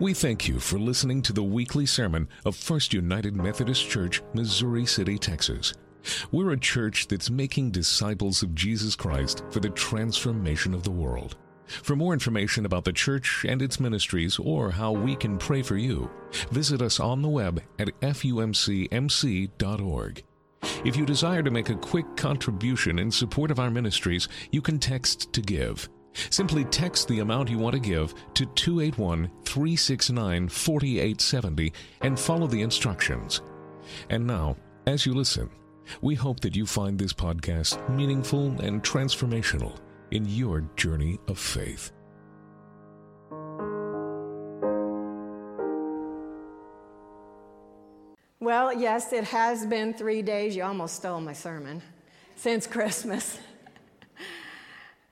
We thank you for listening to the weekly sermon of First United Methodist Church, Missouri City, Texas. We're a church that's making disciples of Jesus Christ for the transformation of the world. For more information about the church and its ministries or how we can pray for you, visit us on the web at fumcmc.org. If you desire to make a quick contribution in support of our ministries, you can text to give. Simply text the amount you want to give to 281 369 4870 and follow the instructions. And now, as you listen, we hope that you find this podcast meaningful and transformational in your journey of faith. Well, yes, it has been three days. You almost stole my sermon since Christmas.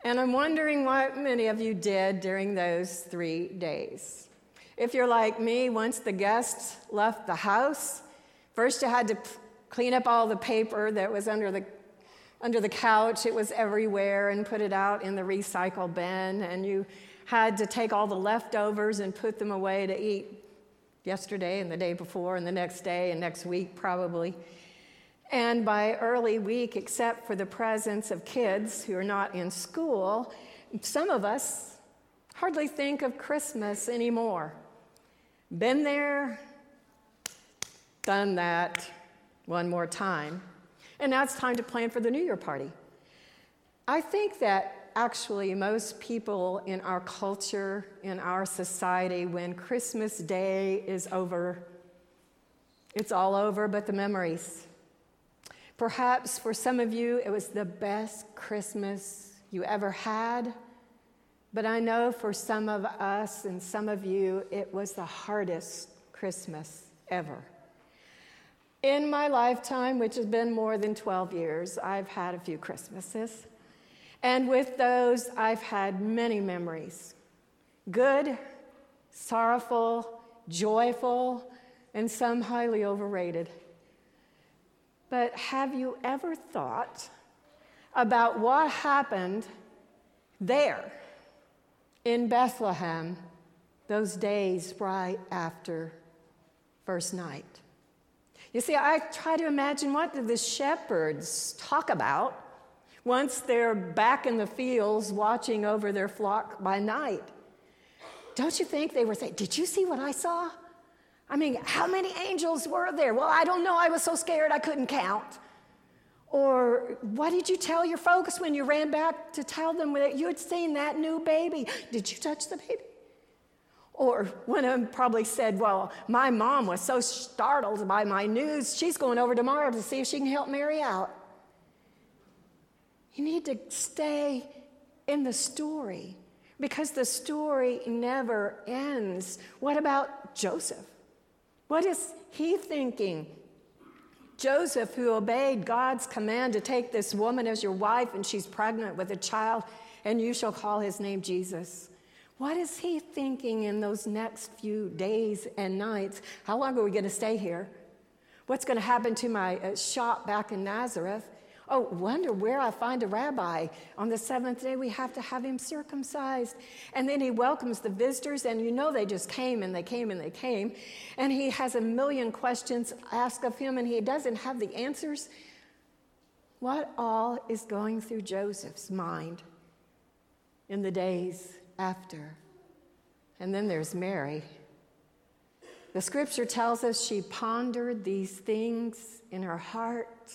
and I'm wondering what many of you did during those three days. If you're like me, once the guests left the house, first you had to clean up all the paper that was under the under the couch, it was everywhere, and put it out in the recycle bin. And you had to take all the leftovers and put them away to eat yesterday and the day before and the next day and next week, probably. And by early week, except for the presence of kids who are not in school, some of us hardly think of Christmas anymore. Been there, done that one more time. And now it's time to plan for the New Year party. I think that actually most people in our culture, in our society, when Christmas Day is over, it's all over but the memories. Perhaps for some of you, it was the best Christmas you ever had. But I know for some of us and some of you, it was the hardest Christmas ever. In my lifetime, which has been more than 12 years, I've had a few Christmases. And with those, I've had many memories good, sorrowful, joyful, and some highly overrated. But have you ever thought about what happened there in Bethlehem those days right after first night? You see, I try to imagine what do the shepherds talk about once they're back in the fields watching over their flock by night. Don't you think they were saying, Did you see what I saw? I mean, how many angels were there? Well, I don't know. I was so scared I couldn't count. Or what did you tell your folks when you ran back to tell them that you had seen that new baby? Did you touch the baby? Or one of them probably said, Well, my mom was so startled by my news, she's going over tomorrow to see if she can help Mary out. You need to stay in the story because the story never ends. What about Joseph? What is he thinking? Joseph, who obeyed God's command to take this woman as your wife, and she's pregnant with a child, and you shall call his name Jesus. What is he thinking in those next few days and nights? How long are we going to stay here? What's going to happen to my uh, shop back in Nazareth? Oh, wonder where I find a rabbi. On the seventh day, we have to have him circumcised. And then he welcomes the visitors, and you know they just came and they came and they came. And he has a million questions asked of him, and he doesn't have the answers. What all is going through Joseph's mind in the days after. And then there's Mary. The scripture tells us she pondered these things in her heart.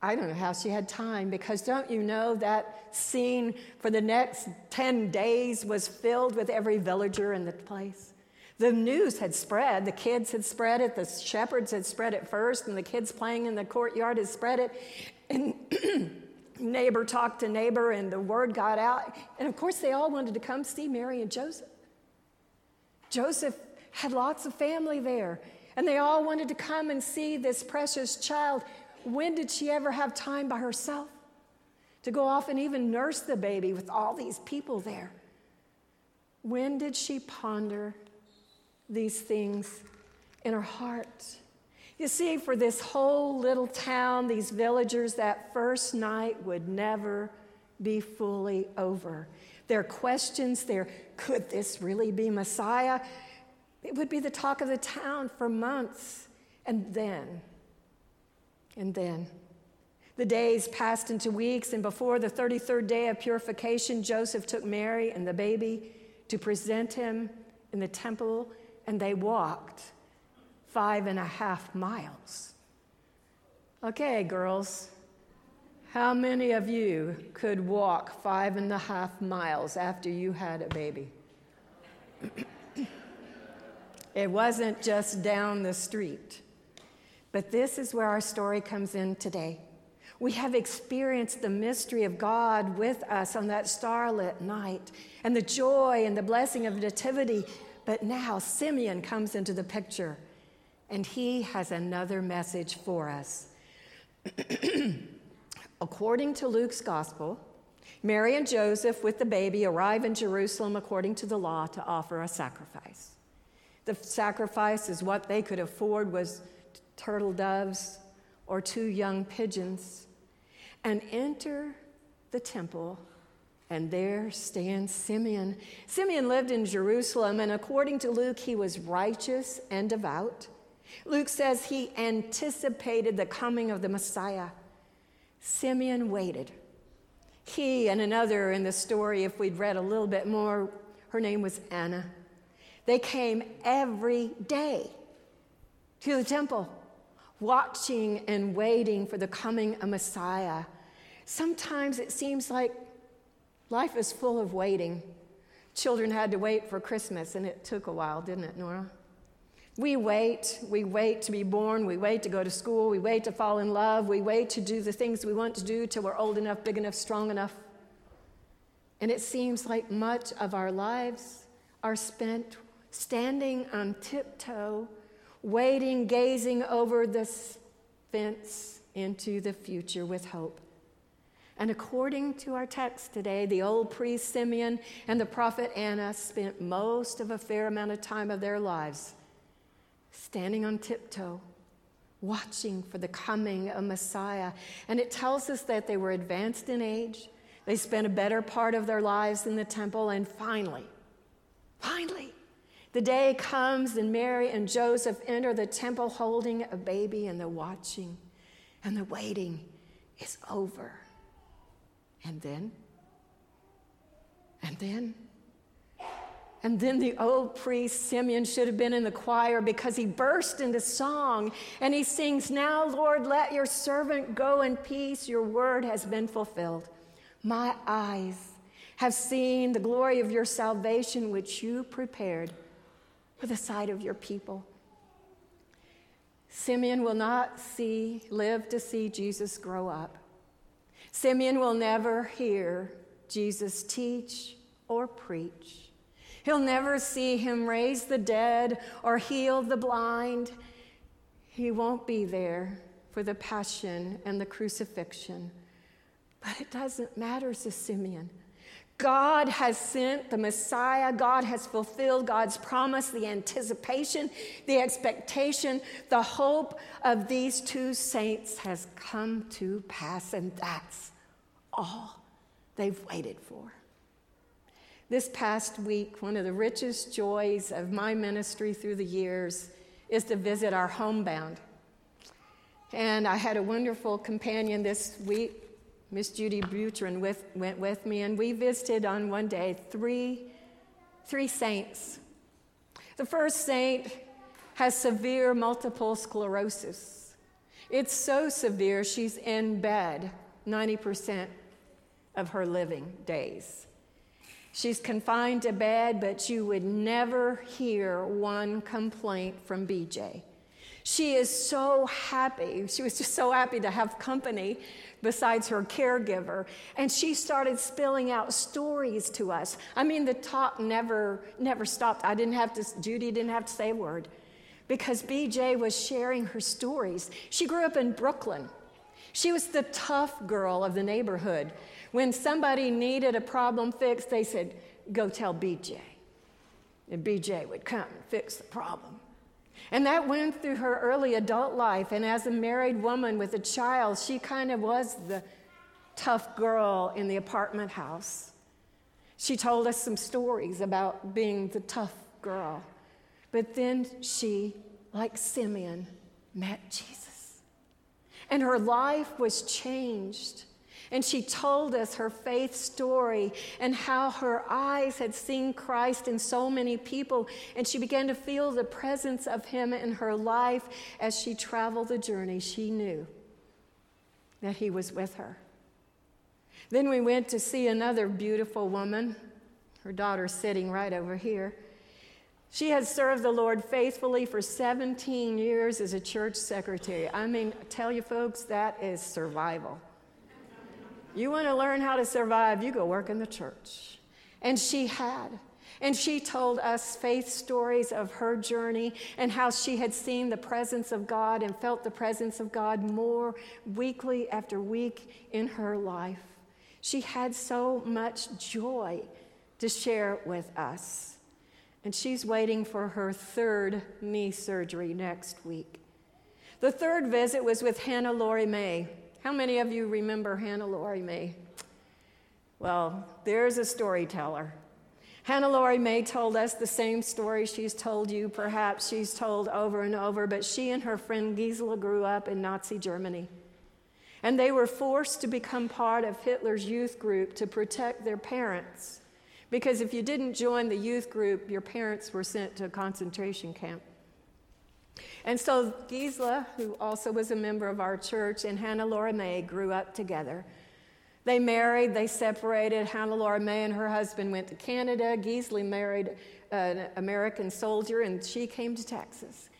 I don't know how she had time because don't you know that scene for the next 10 days was filled with every villager in the place? The news had spread. The kids had spread it. The shepherds had spread it first, and the kids playing in the courtyard had spread it. And neighbor talked to neighbor, and the word got out. And of course, they all wanted to come see Mary and Joseph. Joseph had lots of family there, and they all wanted to come and see this precious child. When did she ever have time by herself to go off and even nurse the baby with all these people there? When did she ponder these things in her heart? You see, for this whole little town, these villagers, that first night would never be fully over their questions, their could this really be Messiah? It would be the talk of the town for months. And then, and then, the days passed into weeks, and before the 33rd day of purification, Joseph took Mary and the baby to present him in the temple, and they walked five and a half miles. Okay, girls, how many of you could walk five and a half miles after you had a baby? it wasn't just down the street. But this is where our story comes in today. We have experienced the mystery of God with us on that starlit night and the joy and the blessing of nativity. But now Simeon comes into the picture and he has another message for us. according to Luke's gospel, Mary and Joseph with the baby arrive in Jerusalem according to the law to offer a sacrifice. The sacrifice is what they could afford was turtle doves or two young pigeons and enter the temple and there stands Simeon. Simeon lived in Jerusalem, and according to Luke, he was righteous and devout. Luke says he anticipated the coming of the Messiah. Simeon waited. He and another in the story, if we'd read a little bit more, her name was Anna. They came every day to the temple, watching and waiting for the coming of Messiah. Sometimes it seems like life is full of waiting. Children had to wait for Christmas, and it took a while, didn't it, Nora? We wait. We wait to be born. We wait to go to school. We wait to fall in love. We wait to do the things we want to do till we're old enough, big enough, strong enough. And it seems like much of our lives are spent standing on tiptoe, waiting, gazing over the fence into the future with hope. And according to our text today, the old priest Simeon and the prophet Anna spent most of a fair amount of time of their lives standing on tiptoe, watching for the coming of Messiah. And it tells us that they were advanced in age, they spent a better part of their lives in the temple, and finally, finally, the day comes and Mary and Joseph enter the temple holding a baby, and the watching and the waiting is over. And then, and then, and then the old priest Simeon should have been in the choir because he burst into song and he sings, Now, Lord, let your servant go in peace. Your word has been fulfilled. My eyes have seen the glory of your salvation, which you prepared for the sight of your people. Simeon will not see, live to see Jesus grow up. Simeon will never hear Jesus teach or preach. He'll never see him raise the dead or heal the blind. He won't be there for the passion and the crucifixion. But it doesn't matter to Simeon. God has sent the Messiah. God has fulfilled God's promise, the anticipation, the expectation, the hope of these two saints has come to pass, and that's all they've waited for. This past week, one of the richest joys of my ministry through the years is to visit our homebound. And I had a wonderful companion this week, Miss Judy Butrin, with, went with me, and we visited on one day three, three saints. The first saint has severe multiple sclerosis. It's so severe, she's in bed 90% of her living days. She's confined to bed, but you would never hear one complaint from BJ. She is so happy. She was just so happy to have company besides her caregiver. And she started spilling out stories to us. I mean, the talk never, never stopped. I didn't have to, Judy didn't have to say a word because BJ was sharing her stories. She grew up in Brooklyn. She was the tough girl of the neighborhood. When somebody needed a problem fixed, they said, Go tell BJ. And BJ would come and fix the problem. And that went through her early adult life. And as a married woman with a child, she kind of was the tough girl in the apartment house. She told us some stories about being the tough girl. But then she, like Simeon, met Jesus. And her life was changed. And she told us her faith story and how her eyes had seen Christ in so many people. And she began to feel the presence of him in her life as she traveled the journey. She knew that he was with her. Then we went to see another beautiful woman, her daughter sitting right over here. She had served the Lord faithfully for 17 years as a church secretary. I mean, tell you folks, that is survival. You want to learn how to survive, you go work in the church. And she had. And she told us faith stories of her journey and how she had seen the presence of God and felt the presence of God more weekly after week in her life. She had so much joy to share with us. And she's waiting for her third knee surgery next week. The third visit was with Hannelore May. How many of you remember Hannelore May? Well, there's a storyteller. Hannelore May told us the same story she's told you, perhaps she's told over and over, but she and her friend Gisela grew up in Nazi Germany. And they were forced to become part of Hitler's youth group to protect their parents. Because if you didn't join the youth group, your parents were sent to a concentration camp. And so Gisela, who also was a member of our church, and Hannelore May grew up together. They married, they separated. Hannelore May and her husband went to Canada. Gisela married an American soldier, and she came to Texas.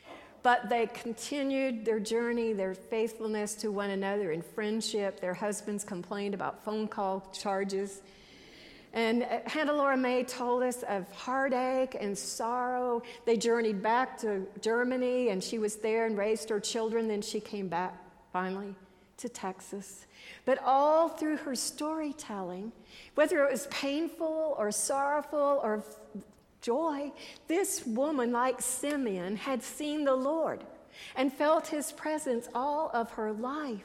But they continued their journey, their faithfulness to one another in friendship. Their husbands complained about phone call charges. And Hannelore May told us of heartache and sorrow. They journeyed back to Germany, and she was there and raised her children. Then she came back finally to Texas. But all through her storytelling, whether it was painful or sorrowful or joy, this woman, like Simeon, had seen the Lord and felt his presence all of her life.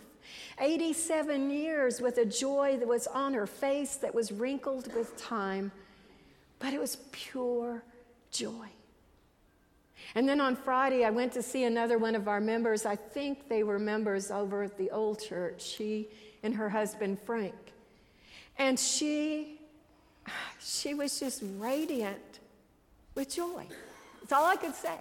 87 years with a joy that was on her face that was wrinkled with time, but it was pure joy. And then on Friday, I went to see another one of our members. I think they were members over at the old church, she and her husband Frank. And she, she was just radiant with joy. That's all I could say.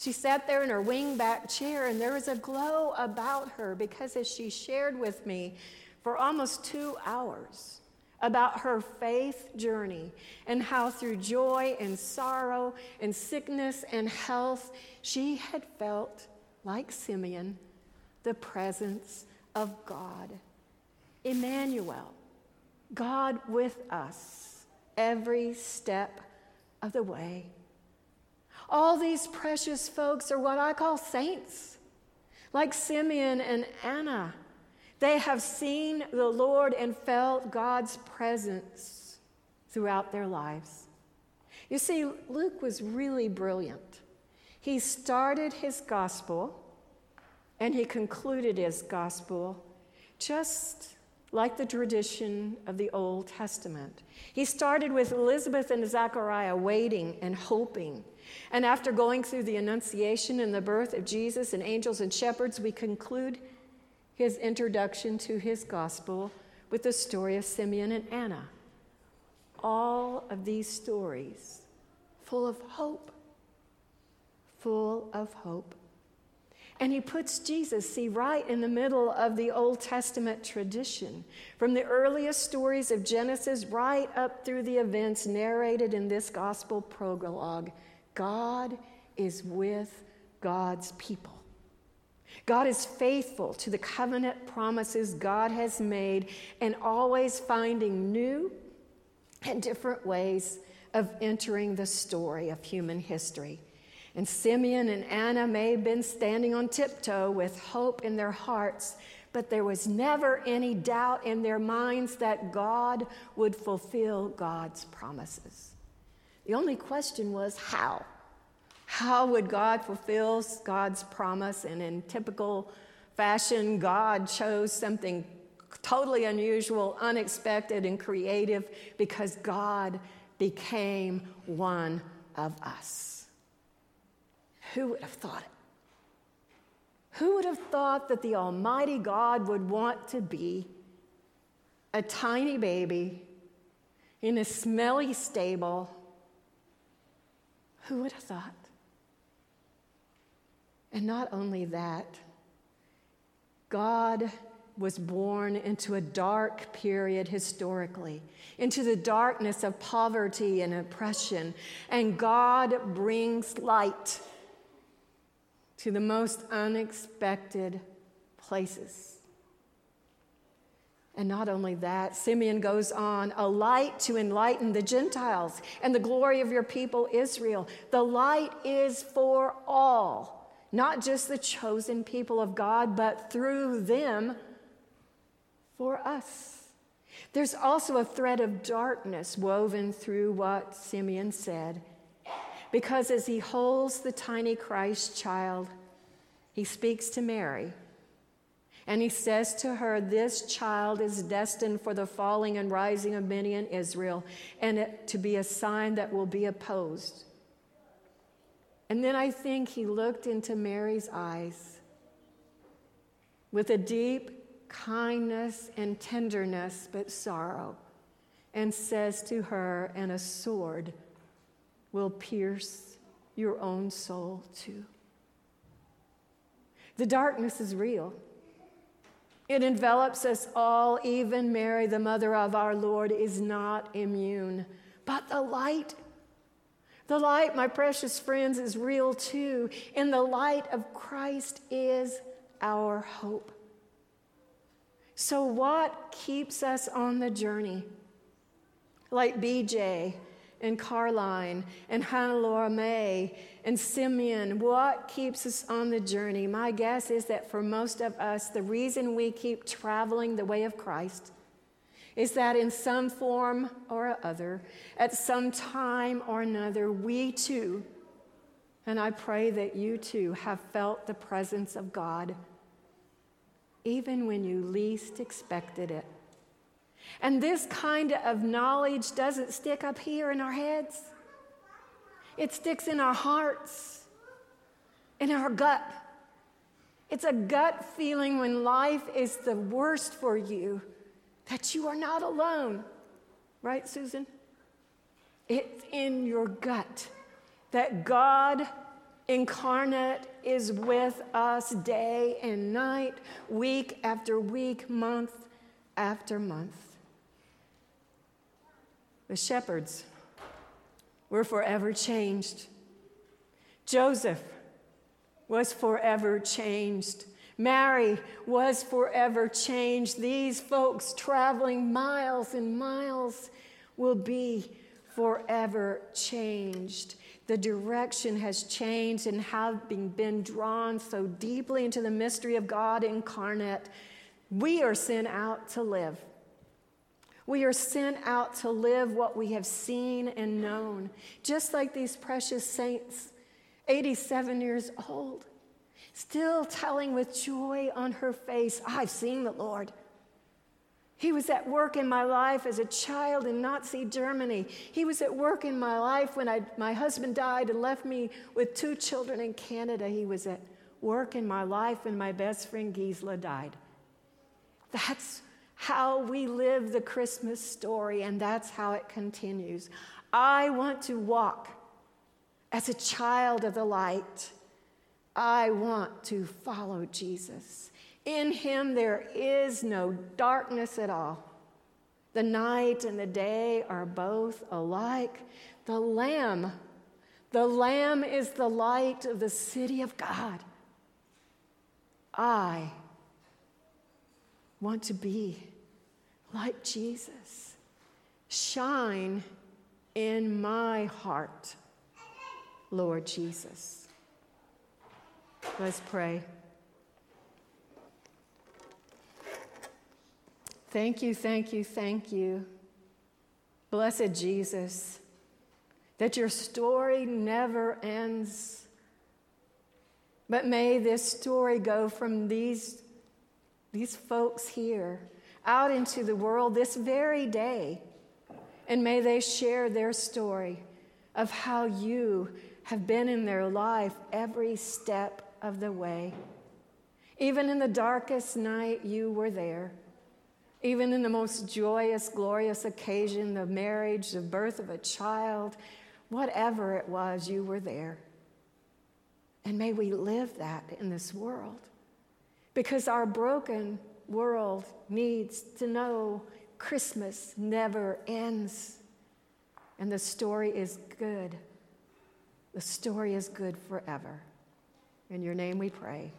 She sat there in her wingback chair, and there was a glow about her because as she shared with me for almost two hours about her faith journey and how through joy and sorrow and sickness and health, she had felt, like Simeon, the presence of God. Emmanuel, God with us every step of the way. All these precious folks are what I call saints, like Simeon and Anna. They have seen the Lord and felt God's presence throughout their lives. You see, Luke was really brilliant. He started his gospel and he concluded his gospel just like the tradition of the Old Testament. He started with Elizabeth and Zechariah waiting and hoping and after going through the Annunciation and the birth of Jesus and angels and shepherds, we conclude his introduction to his gospel with the story of Simeon and Anna. All of these stories full of hope, full of hope. And he puts Jesus, see, right in the middle of the Old Testament tradition, from the earliest stories of Genesis right up through the events narrated in this gospel prologue God is with God's people. God is faithful to the covenant promises God has made and always finding new and different ways of entering the story of human history. And Simeon and Anna may have been standing on tiptoe with hope in their hearts, but there was never any doubt in their minds that God would fulfill God's promises. The only question was how. How would God fulfill God's promise? And in typical fashion, God chose something totally unusual, unexpected, and creative because God became one of us. Who would have thought it? Who would have thought that the Almighty God would want to be a tiny baby in a smelly stable? Who would have thought? And not only that, God was born into a dark period historically, into the darkness of poverty and oppression. And God brings light to the most unexpected places. And not only that, Simeon goes on, a light to enlighten the Gentiles and the glory of your people Israel. The light is for all, not just the chosen people of God, but through them for us. There's also a thread of darkness woven through what Simeon said, because as he holds the tiny Christ child, he speaks to Mary. And he says to her, This child is destined for the falling and rising of many in Israel, and it, to be a sign that will be opposed. And then I think he looked into Mary's eyes with a deep kindness and tenderness, but sorrow, and says to her, And a sword will pierce your own soul too. The darkness is real. It envelops us all. Even Mary, the mother of our Lord, is not immune. But the light, the light, my precious friends, is real too. And the light of Christ is our hope. So, what keeps us on the journey? Like BJ and Carline and Hannelore May and Simeon, what keeps us on the journey? My guess is that for most of us, the reason we keep traveling the way of Christ is that in some form or other, at some time or another, we too, and I pray that you too, have felt the presence of God even when you least expected it. And this kind of knowledge doesn't stick up here in our heads, it sticks in our hearts, in our gut. It's a gut feeling when life is the worst for you that you are not alone. Right, Susan? It's in your gut that God incarnate is with us day and night, week after week, month after month. The shepherds were forever changed. Joseph was forever changed. Mary was forever changed. These folks traveling miles and miles will be forever changed the direction has changed and having been drawn so deeply into the mystery of God incarnate, we are sent out to live. We are sent out to live what we have seen and known, just like these precious saints, 87 years old, still telling with joy on her face, I've seen the Lord. He was at work in my life as a child in Nazi Germany. He was at work in my life when I, my husband died and left me with two children in Canada. He was at work in my life when my best friend Gisela died. That's how we live the Christmas story, and that's how it continues. I want to walk as a child of the light. I want to follow Jesus. In him there is no darkness at all. The night and the day are both alike. The Lamb, the Lamb is the light of the city of God. I want to be like Jesus. Shine in my heart, Lord Jesus. Let's pray. Thank you, thank you, thank you. Blessed Jesus, that your story never ends. But may this story go from these, these folks here out into the world this very day. And may they share their story of how you have been in their life every step of the way. Even in the darkest night, you were there. Even in the most joyous, glorious occasion, the marriage, the birth of a child, whatever it was, you were there. And may we live that in this world. Because our broken world needs to know Christmas never ends. And the story is good. The story is good forever. In your name we pray.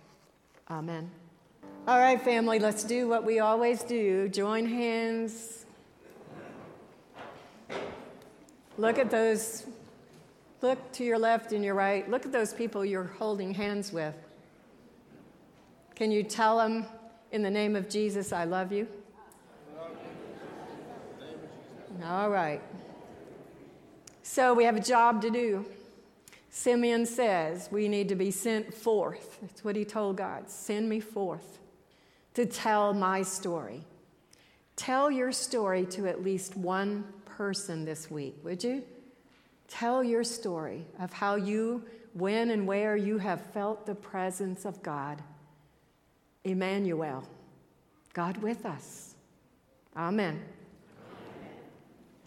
Amen. All right, family, let's do what we always do join hands. Look at those, look to your left and your right. Look at those people you're holding hands with. Can you tell them in the name of Jesus, I love you? All right. So we have a job to do. Simeon says we need to be sent forth. That's what he told God send me forth to tell my story. Tell your story to at least one person this week, would you? Tell your story of how you, when and where you have felt the presence of God. Emmanuel, God with us. Amen.